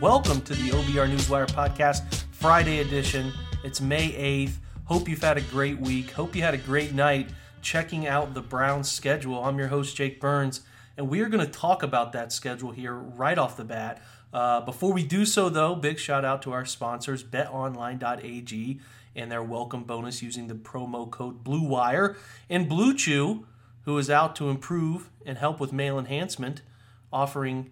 Welcome to the OBR Newswire Podcast, Friday edition. It's May 8th. Hope you've had a great week. Hope you had a great night checking out the Browns schedule. I'm your host, Jake Burns, and we are going to talk about that schedule here right off the bat. Uh, before we do so, though, big shout out to our sponsors, betonline.ag, and their welcome bonus using the promo code BLUEWIRE. And Blue Chew, who is out to improve and help with male enhancement, offering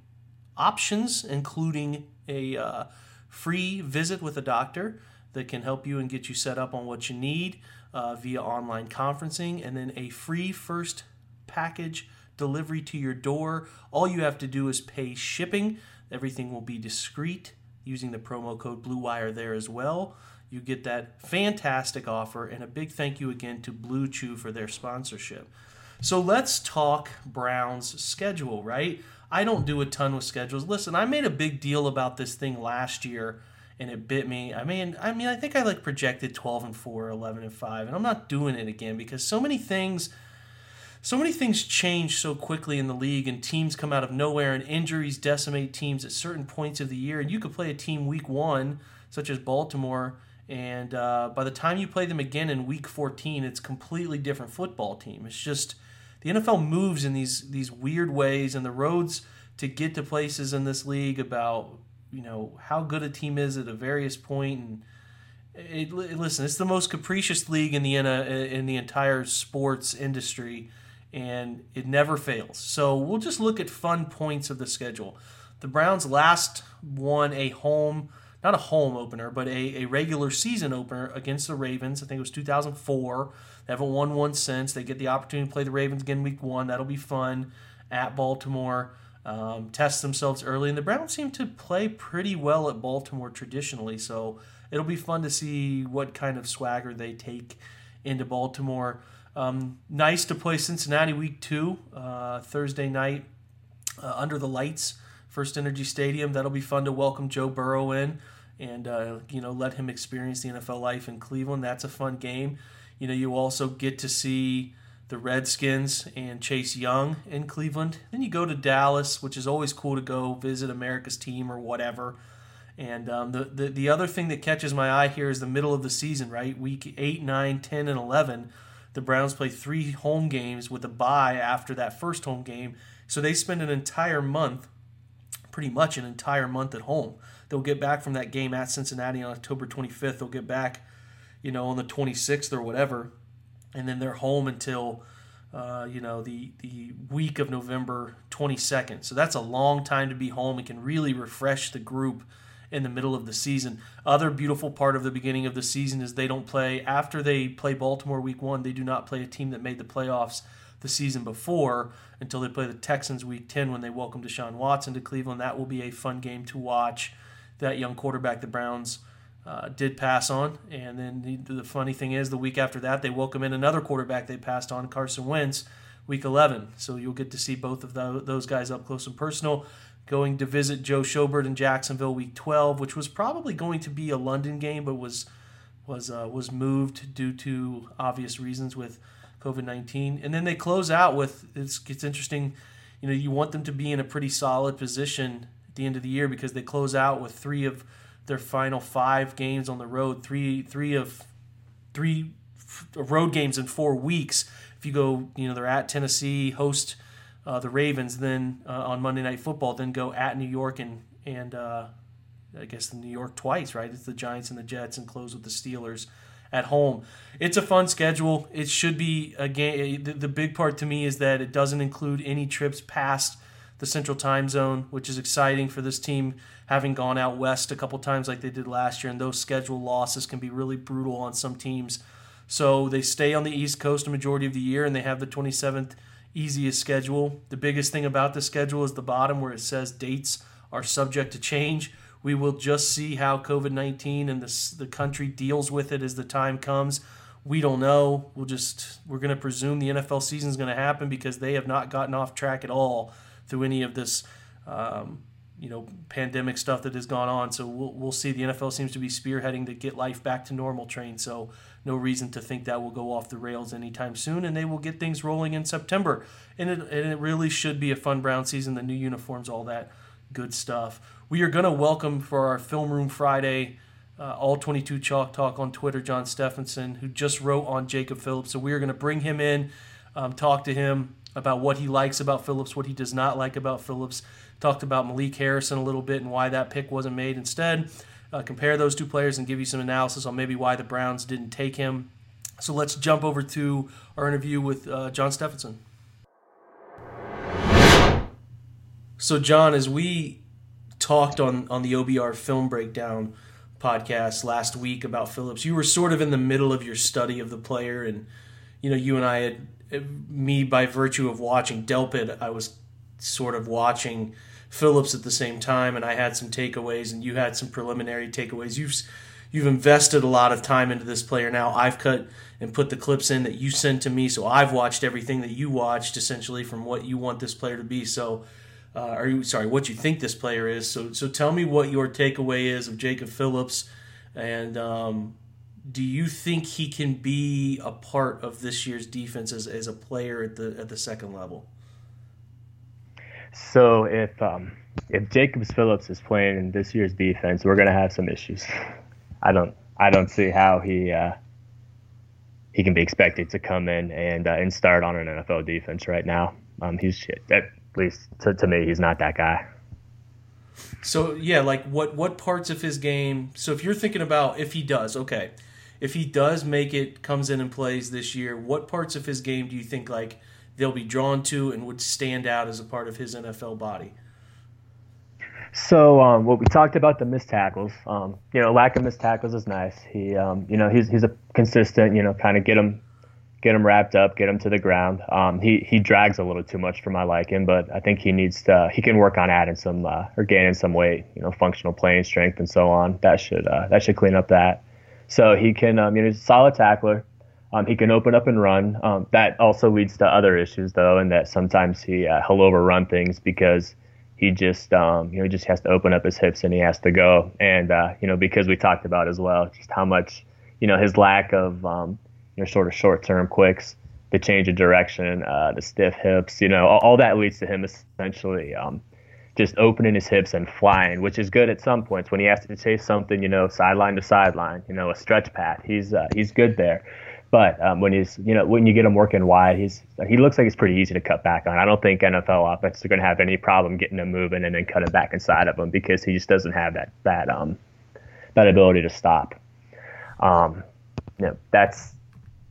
options, including a uh, free visit with a doctor that can help you and get you set up on what you need uh, via online conferencing, and then a free first package delivery to your door. All you have to do is pay shipping. Everything will be discreet using the promo code BlueWire there as well. You get that fantastic offer, and a big thank you again to Blue Chew for their sponsorship. So let's talk Browns schedule, right? I don't do a ton with schedules. Listen, I made a big deal about this thing last year and it bit me. I mean, I mean, I think I like projected 12 and 4, 11 and 5, and I'm not doing it again because so many things so many things change so quickly in the league and teams come out of nowhere and injuries decimate teams at certain points of the year and you could play a team week 1 such as Baltimore and uh, by the time you play them again in week 14 it's completely different football team. It's just the NFL moves in these these weird ways, and the roads to get to places in this league about you know how good a team is at a various point and it, listen it's the most capricious league in the in the entire sports industry and it never fails. So we'll just look at fun points of the schedule. The browns last won a home not a home opener but a, a regular season opener against the ravens i think it was 2004 they haven't won one since. They get the opportunity to play the Ravens again week one. That'll be fun at Baltimore. Um, test themselves early, and the Browns seem to play pretty well at Baltimore traditionally. So it'll be fun to see what kind of swagger they take into Baltimore. Um, nice to play Cincinnati week two, uh, Thursday night uh, under the lights, First Energy Stadium. That'll be fun to welcome Joe Burrow in and uh, you know let him experience the NFL life in Cleveland. That's a fun game. You know, you also get to see the Redskins and Chase Young in Cleveland. Then you go to Dallas, which is always cool to go visit America's team or whatever. And um, the, the, the other thing that catches my eye here is the middle of the season, right? Week 8, 9, 10, and 11. The Browns play three home games with a bye after that first home game. So they spend an entire month, pretty much an entire month at home. They'll get back from that game at Cincinnati on October 25th. They'll get back you know, on the 26th or whatever, and then they're home until, uh, you know, the the week of November 22nd. So that's a long time to be home. It can really refresh the group in the middle of the season. Other beautiful part of the beginning of the season is they don't play after they play Baltimore week one. They do not play a team that made the playoffs the season before until they play the Texans week 10 when they welcome Deshaun Watson to Cleveland. That will be a fun game to watch. That young quarterback, the Browns uh, did pass on. And then the, the, funny thing is, the week after that, they welcome in another quarterback they passed on, Carson Wentz, week 11. So you'll get to see both of the, those guys up close and personal. Going to visit Joe Schobert in Jacksonville week 12, which was probably going to be a London game, but was was uh, was moved due to obvious reasons with COVID 19. And then they close out with it's, it's interesting. You know, you want them to be in a pretty solid position the end of the year because they close out with three of their final five games on the road, three three of three road games in four weeks. If you go, you know, they're at Tennessee, host uh, the Ravens, then uh, on Monday Night Football, then go at New York and and uh, I guess the New York twice, right? It's the Giants and the Jets, and close with the Steelers at home. It's a fun schedule. It should be a game. The, the big part to me is that it doesn't include any trips past the Central Time Zone, which is exciting for this team having gone out west a couple times like they did last year. And those schedule losses can be really brutal on some teams. So they stay on the East Coast a majority of the year, and they have the 27th easiest schedule. The biggest thing about the schedule is the bottom where it says dates are subject to change. We will just see how COVID 19 and this, the country deals with it as the time comes. We don't know. We'll just, we're going to presume the NFL season is going to happen because they have not gotten off track at all through any of this. Um, you know pandemic stuff that has gone on. So we'll, we'll see. The NFL seems to be spearheading to get life back to normal train. So no reason to think that will go off the rails anytime soon, and they will get things rolling in September. And it, and it really should be a fun Brown season. The new uniforms, all that good stuff. We are going to welcome for our Film Room Friday. Uh, all 22 Chalk Talk on Twitter, John Stephenson, who just wrote on Jacob Phillips. So we are going to bring him in, um, talk to him about what he likes about Phillips, what he does not like about Phillips, Talked about Malik Harrison a little bit and why that pick wasn't made instead. Uh, compare those two players and give you some analysis on maybe why the Browns didn't take him. So let's jump over to our interview with uh, John Stephenson. So, John, as we talked on, on the OBR film breakdown podcast last week about Phillips, you were sort of in the middle of your study of the player. And, you know, you and I had, me by virtue of watching Delpit, I was sort of watching Phillips at the same time, and I had some takeaways, and you had some preliminary takeaways. You've you've invested a lot of time into this player now. I've cut and put the clips in that you sent to me, so I've watched everything that you watched essentially from what you want this player to be. So, uh, are you sorry? What you think this player is? So, so tell me what your takeaway is of Jacob Phillips, and um, do you think he can be a part of this year's defense as, as a player at the at the second level? So if um, if Jacobs Phillips is playing in this year's defense, we're gonna have some issues. I don't I don't see how he uh, he can be expected to come in and uh, and start on an NFL defense right now. Um, he's at least to, to me, he's not that guy. So yeah, like what what parts of his game? So if you're thinking about if he does, okay, if he does make it, comes in and plays this year, what parts of his game do you think like? they'll be drawn to and would stand out as a part of his NFL body? So, um, what we talked about the missed tackles. Um, you know, lack of missed tackles is nice. He, um, you know, he's he's a consistent. You know, kind of get him, get him wrapped up, get him to the ground. Um, he he drags a little too much for my liking, but I think he needs to. He can work on adding some uh, or gaining some weight. You know, functional playing strength and so on. That should uh, that should clean up that. So he can. Um, you know, he's a solid tackler. Um, he can open up and run. Um, that also leads to other issues, though, in that sometimes he uh, he'll overrun things because he just um, you know he just has to open up his hips and he has to go. And uh, you know because we talked about as well just how much you know his lack of um, you know sort of short term quicks, the change of direction, uh, the stiff hips, you know all, all that leads to him essentially um, just opening his hips and flying, which is good at some points when he has to chase something, you know, sideline to sideline, you know, a stretch path. He's uh, he's good there. But um, when he's, you know, when you get him working wide, he's he looks like he's pretty easy to cut back on. I don't think NFL offenses are going to have any problem getting him moving and then cutting back inside of him because he just doesn't have that that um that ability to stop. Um, you know, that's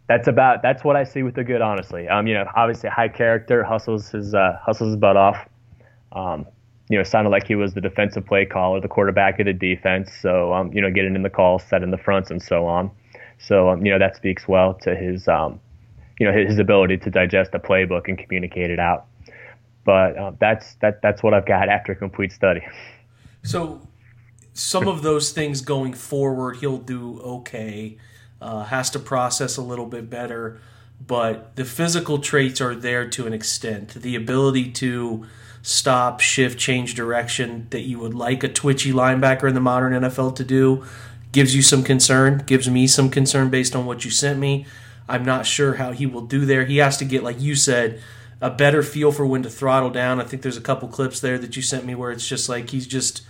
that's about that's what I see with the good, honestly. Um, you know, obviously high character, hustles his uh, hustles his butt off. Um, you know, sounded like he was the defensive play caller, the quarterback of the defense. So, um, you know, getting in the calls, setting the fronts, and so on. So um, you know that speaks well to his um, you know his ability to digest a playbook and communicate it out. But uh, that's that that's what I've got after a complete study. So some of those things going forward, he'll do okay. Uh, has to process a little bit better, but the physical traits are there to an extent. The ability to stop, shift, change direction that you would like a twitchy linebacker in the modern NFL to do gives you some concern, gives me some concern based on what you sent me. I'm not sure how he will do there. He has to get, like you said, a better feel for when to throttle down. I think there's a couple clips there that you sent me where it's just like he's just,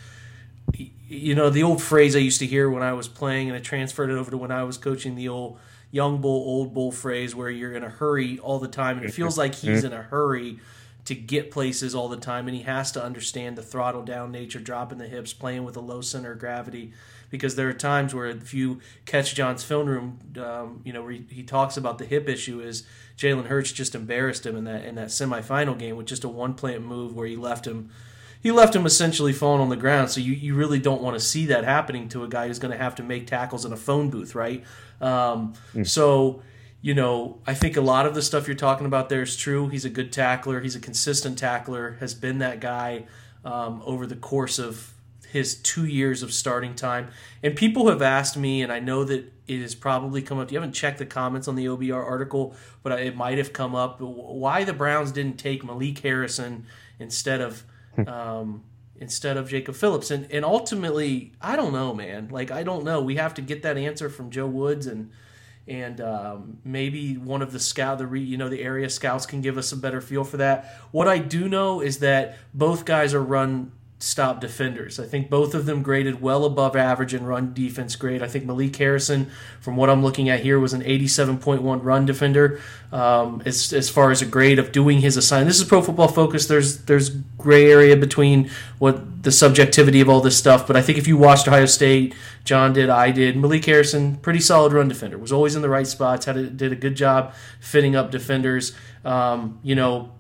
you know, the old phrase I used to hear when I was playing, and I transferred it over to when I was coaching the old young bull, old bull phrase where you're in a hurry all the time. And it feels like he's in a hurry to get places all the time, and he has to understand the throttle down nature, dropping the hips, playing with a low center of gravity because there are times where if you catch John's film room, um, you know, where he, he, talks about the hip issue is Jalen Hurts just embarrassed him in that in that semifinal game with just a one plant move where he left him he left him essentially falling on the ground. So you, you really don't want to see that happening to a guy who's going to have to make tackles in a phone booth, right? Um, mm. So you know, I think a lot of the stuff you're talking about there is true. He's a good tackler. He's a consistent tackler. Has been that guy um, over the course of his two years of starting time. And people have asked me, and I know that it has probably come up. You haven't checked the comments on the OBR article, but it might have come up. Why the Browns didn't take Malik Harrison instead of um, instead of Jacob Phillips? And and ultimately, I don't know, man. Like I don't know. We have to get that answer from Joe Woods and and um, maybe one of the scout the re, you know the area scouts can give us a better feel for that. What I do know is that both guys are run stop defenders. I think both of them graded well above average in run defense grade. I think Malik Harrison, from what I'm looking at here, was an 87.1 run defender. Um, as, as far as a grade of doing his assignment, this is Pro Football Focus. There's there's gray area between what the subjectivity of all this stuff. But I think if you watched Ohio State, John did, I did. Malik Harrison, pretty solid run defender. Was always in the right spots. Had a, did a good job fitting up defenders. Um, you know,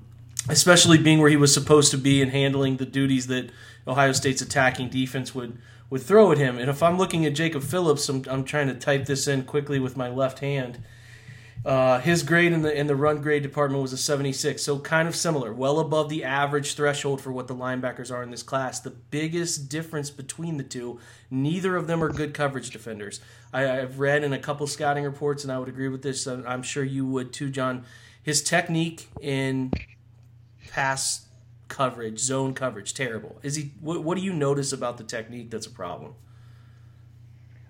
especially being where he was supposed to be and handling the duties that Ohio State's attacking defense would would throw at him. And if I'm looking at Jacob Phillips, I'm, I'm trying to type this in quickly with my left hand. Uh, his grade in the in the run grade department was a 76, so kind of similar, well above the average threshold for what the linebackers are in this class. The biggest difference between the two, neither of them are good coverage defenders. I, have read in a couple scouting reports, and I would agree with this. I'm sure you would too, John. His technique in pass coverage, zone coverage, terrible. Is he? What, what do you notice about the technique that's a problem?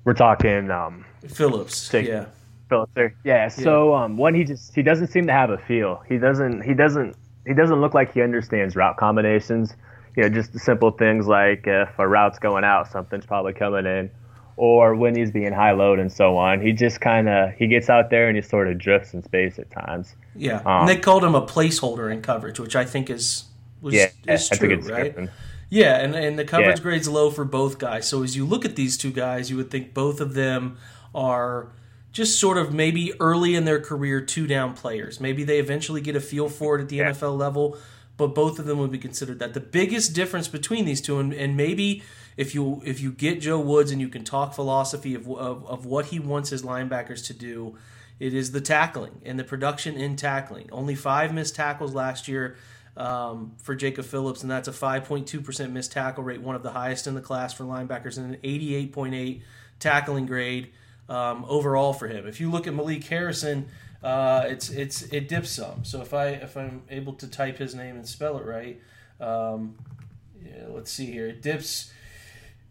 We're talking um, Phillips. yeah. Phillips. Yeah. So um, one, he just he doesn't seem to have a feel. He doesn't. He doesn't. He doesn't look like he understands route combinations. You know, just the simple things like if a route's going out, something's probably coming in, or when he's being high load and so on. He just kind of he gets out there and he sort of drifts in space at times. Yeah, um, and they called him a placeholder in coverage, which I think is was yeah, is true, right? Yeah, and and the coverage yeah. grade's low for both guys. So as you look at these two guys, you would think both of them are just sort of maybe early in their career two down players. Maybe they eventually get a feel for it at the yeah. NFL level, but both of them would be considered that. The biggest difference between these two, and, and maybe if you if you get Joe Woods and you can talk philosophy of, of, of what he wants his linebackers to do, it is the tackling and the production in tackling. Only five missed tackles last year um, for Jacob Phillips, and that's a 5.2% missed tackle rate, one of the highest in the class for linebackers, and an 88.8 tackling grade um, overall for him. If you look at Malik Harrison, uh, it's it's it dips some. So if I if I'm able to type his name and spell it right, um, yeah, let's see here. It dips.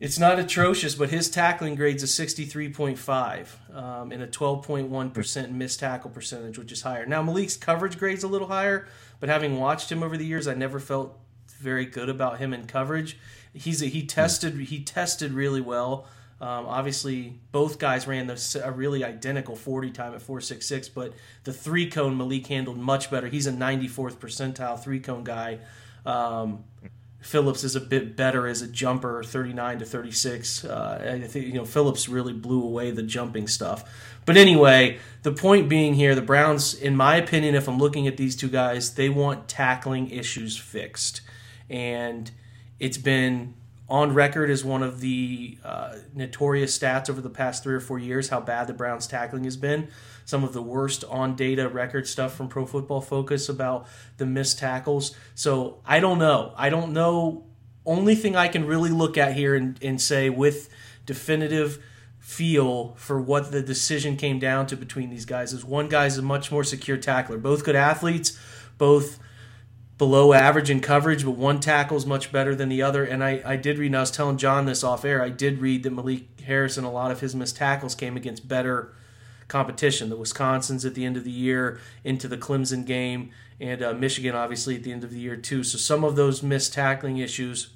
It's not atrocious, but his tackling grade's a 63.5 um, and a 12.1% missed tackle percentage, which is higher. Now Malik's coverage grade's a little higher, but having watched him over the years, I never felt very good about him in coverage. He's a, he tested he tested really well. Um, obviously, both guys ran the, a really identical 40 time at 4.66, but the three cone Malik handled much better. He's a 94th percentile three cone guy. Um, Phillips is a bit better as a jumper, 39 to 36. Uh, I think you know Phillips really blew away the jumping stuff. But anyway, the point being here, the Browns, in my opinion, if I'm looking at these two guys, they want tackling issues fixed, and it's been on record as one of the uh, notorious stats over the past three or four years how bad the Browns tackling has been some of the worst on data record stuff from Pro Football Focus about the missed tackles. So I don't know. I don't know. Only thing I can really look at here and, and say with definitive feel for what the decision came down to between these guys is one guy's a much more secure tackler. Both good athletes, both below average in coverage, but one tackle's much better than the other. And I, I did read, and I was telling John this off air, I did read that Malik Harrison, a lot of his missed tackles came against better competition. The Wisconsin's at the end of the year into the Clemson game, and uh, Michigan obviously at the end of the year too. So some of those missed tackling issues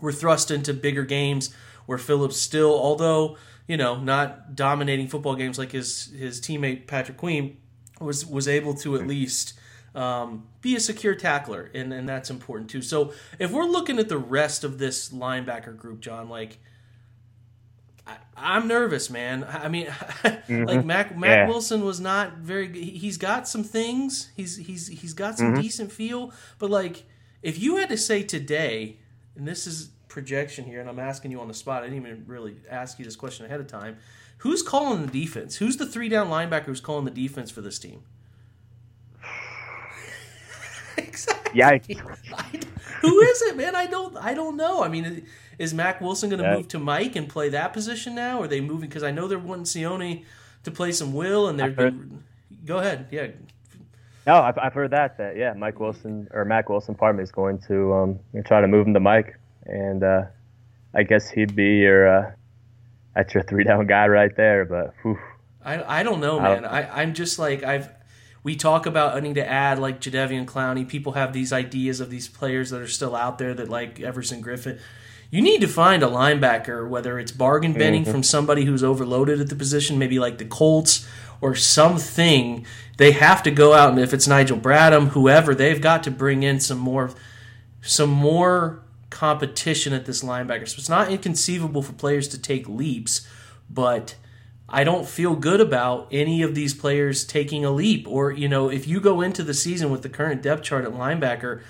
were thrust into bigger games where Phillips still, although you know not dominating football games like his his teammate Patrick Queen, was was able to at least. Um, be a secure tackler, and, and that's important too. So, if we're looking at the rest of this linebacker group, John, like I, am nervous, man. I mean, mm-hmm. like Mac Mac yeah. Wilson was not very. He's got some things. He's he's he's got some mm-hmm. decent feel, but like if you had to say today, and this is projection here, and I'm asking you on the spot. I didn't even really ask you this question ahead of time. Who's calling the defense? Who's the three down linebacker who's calling the defense for this team? exactly. Yeah. Who is it, man? I don't. I don't know. I mean, is Mac Wilson going to yeah. move to Mike and play that position now? Or are they moving? Because I know they're wanting Sione to play some Will, and they're. Go ahead. Yeah. No, I've, I've heard that. That yeah, Mike Wilson or Mac Wilson, pardon is going to um try to move him to Mike, and uh, I guess he'd be your uh, that's your three down guy right there. But whew. I I don't know, man. I, I I'm just like I've we talk about I need to add like Jadeveon Clowney. People have these ideas of these players that are still out there that like Everson Griffen. You need to find a linebacker, whether it's bargain binning mm-hmm. from somebody who's overloaded at the position, maybe like the Colts or something. They have to go out and if it's Nigel Bradham, whoever, they've got to bring in some more some more competition at this linebacker. So it's not inconceivable for players to take leaps, but I don't feel good about any of these players taking a leap. Or, you know, if you go into the season with the current depth chart at linebacker,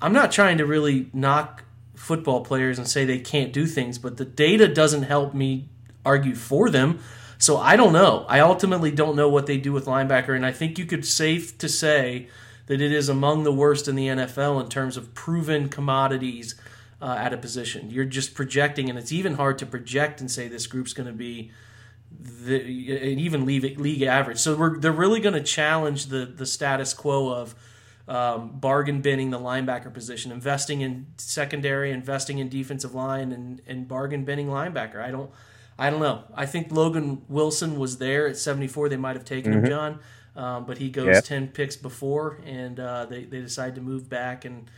I'm not trying to really knock football players and say they can't do things, but the data doesn't help me argue for them. So I don't know. I ultimately don't know what they do with linebacker, and I think you could safe to say that it is among the worst in the NFL in terms of proven commodities uh, at a position. You're just projecting, and it's even hard to project and say this group's going to be the even league league average. So we're they're really going to challenge the the status quo of um, bargain binning the linebacker position, investing in secondary, investing in defensive line, and and bargain binning linebacker. I don't. I don't know. I think Logan Wilson was there at 74. They might have taken mm-hmm. him, John, um, but he goes yep. 10 picks before, and uh, they, they decide to move back, and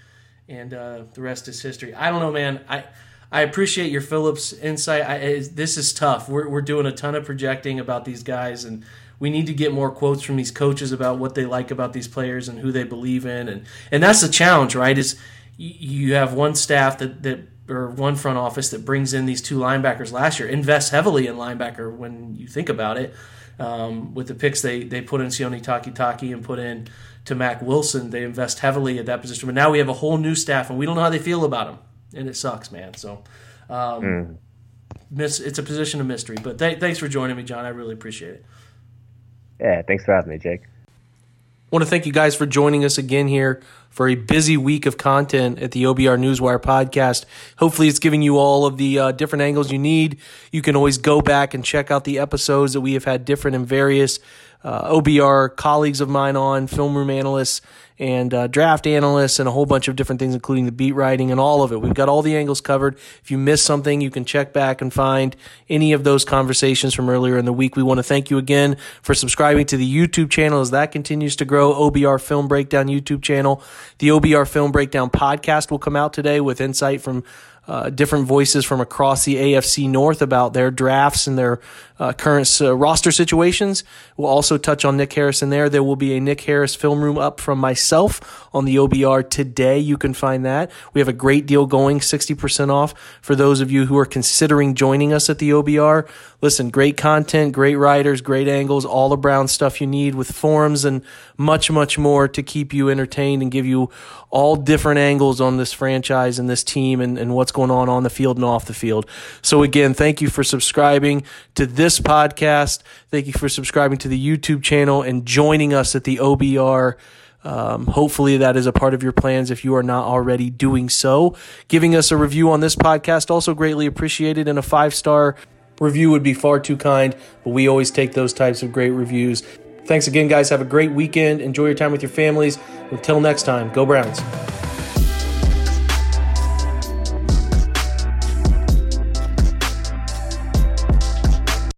and uh, the rest is history. I don't know, man. I I appreciate your Phillips insight. I, this is tough. We're, we're doing a ton of projecting about these guys, and we need to get more quotes from these coaches about what they like about these players and who they believe in, and and that's the challenge, right? Is you have one staff that that or one front office that brings in these two linebackers last year, invests heavily in linebacker when you think about it. Um, with the picks they they put in Sione Takitaki and put in to Mac Wilson, they invest heavily at that position. But now we have a whole new staff, and we don't know how they feel about him and it sucks, man. So, um, mm. miss it's a position of mystery. But th- thanks for joining me, John. I really appreciate it. Yeah, thanks for having me, Jake. I want to thank you guys for joining us again here for a busy week of content at the OBR Newswire podcast. Hopefully, it's giving you all of the uh, different angles you need. You can always go back and check out the episodes that we have had different and various uh, OBR colleagues of mine on, film room analysts and uh, draft analysts and a whole bunch of different things, including the beat writing and all of it. We've got all the angles covered. If you missed something, you can check back and find any of those conversations from earlier in the week. We want to thank you again for subscribing to the YouTube channel as that continues to grow. OBR Film Breakdown YouTube channel. The OBR Film Breakdown podcast will come out today with insight from uh, different voices from across the AFC North about their drafts and their uh, current uh, roster situations. We'll also touch on Nick Harrison there. There will be a Nick Harris film room up from myself on the OBR today. You can find that. We have a great deal going, 60% off for those of you who are considering joining us at the OBR. Listen, great content, great writers, great angles, all the Brown stuff you need with forums and much, much more to keep you entertained and give you all different angles on this franchise and this team and, and what's going on on the field and off the field. So again, thank you for subscribing to this podcast. Thank you for subscribing to the YouTube channel and joining us at the OBR. Um, hopefully, that is a part of your plans if you are not already doing so. Giving us a review on this podcast also greatly appreciated, and a five star review would be far too kind, but we always take those types of great reviews. Thanks again, guys. Have a great weekend. Enjoy your time with your families. Until next time, go Browns.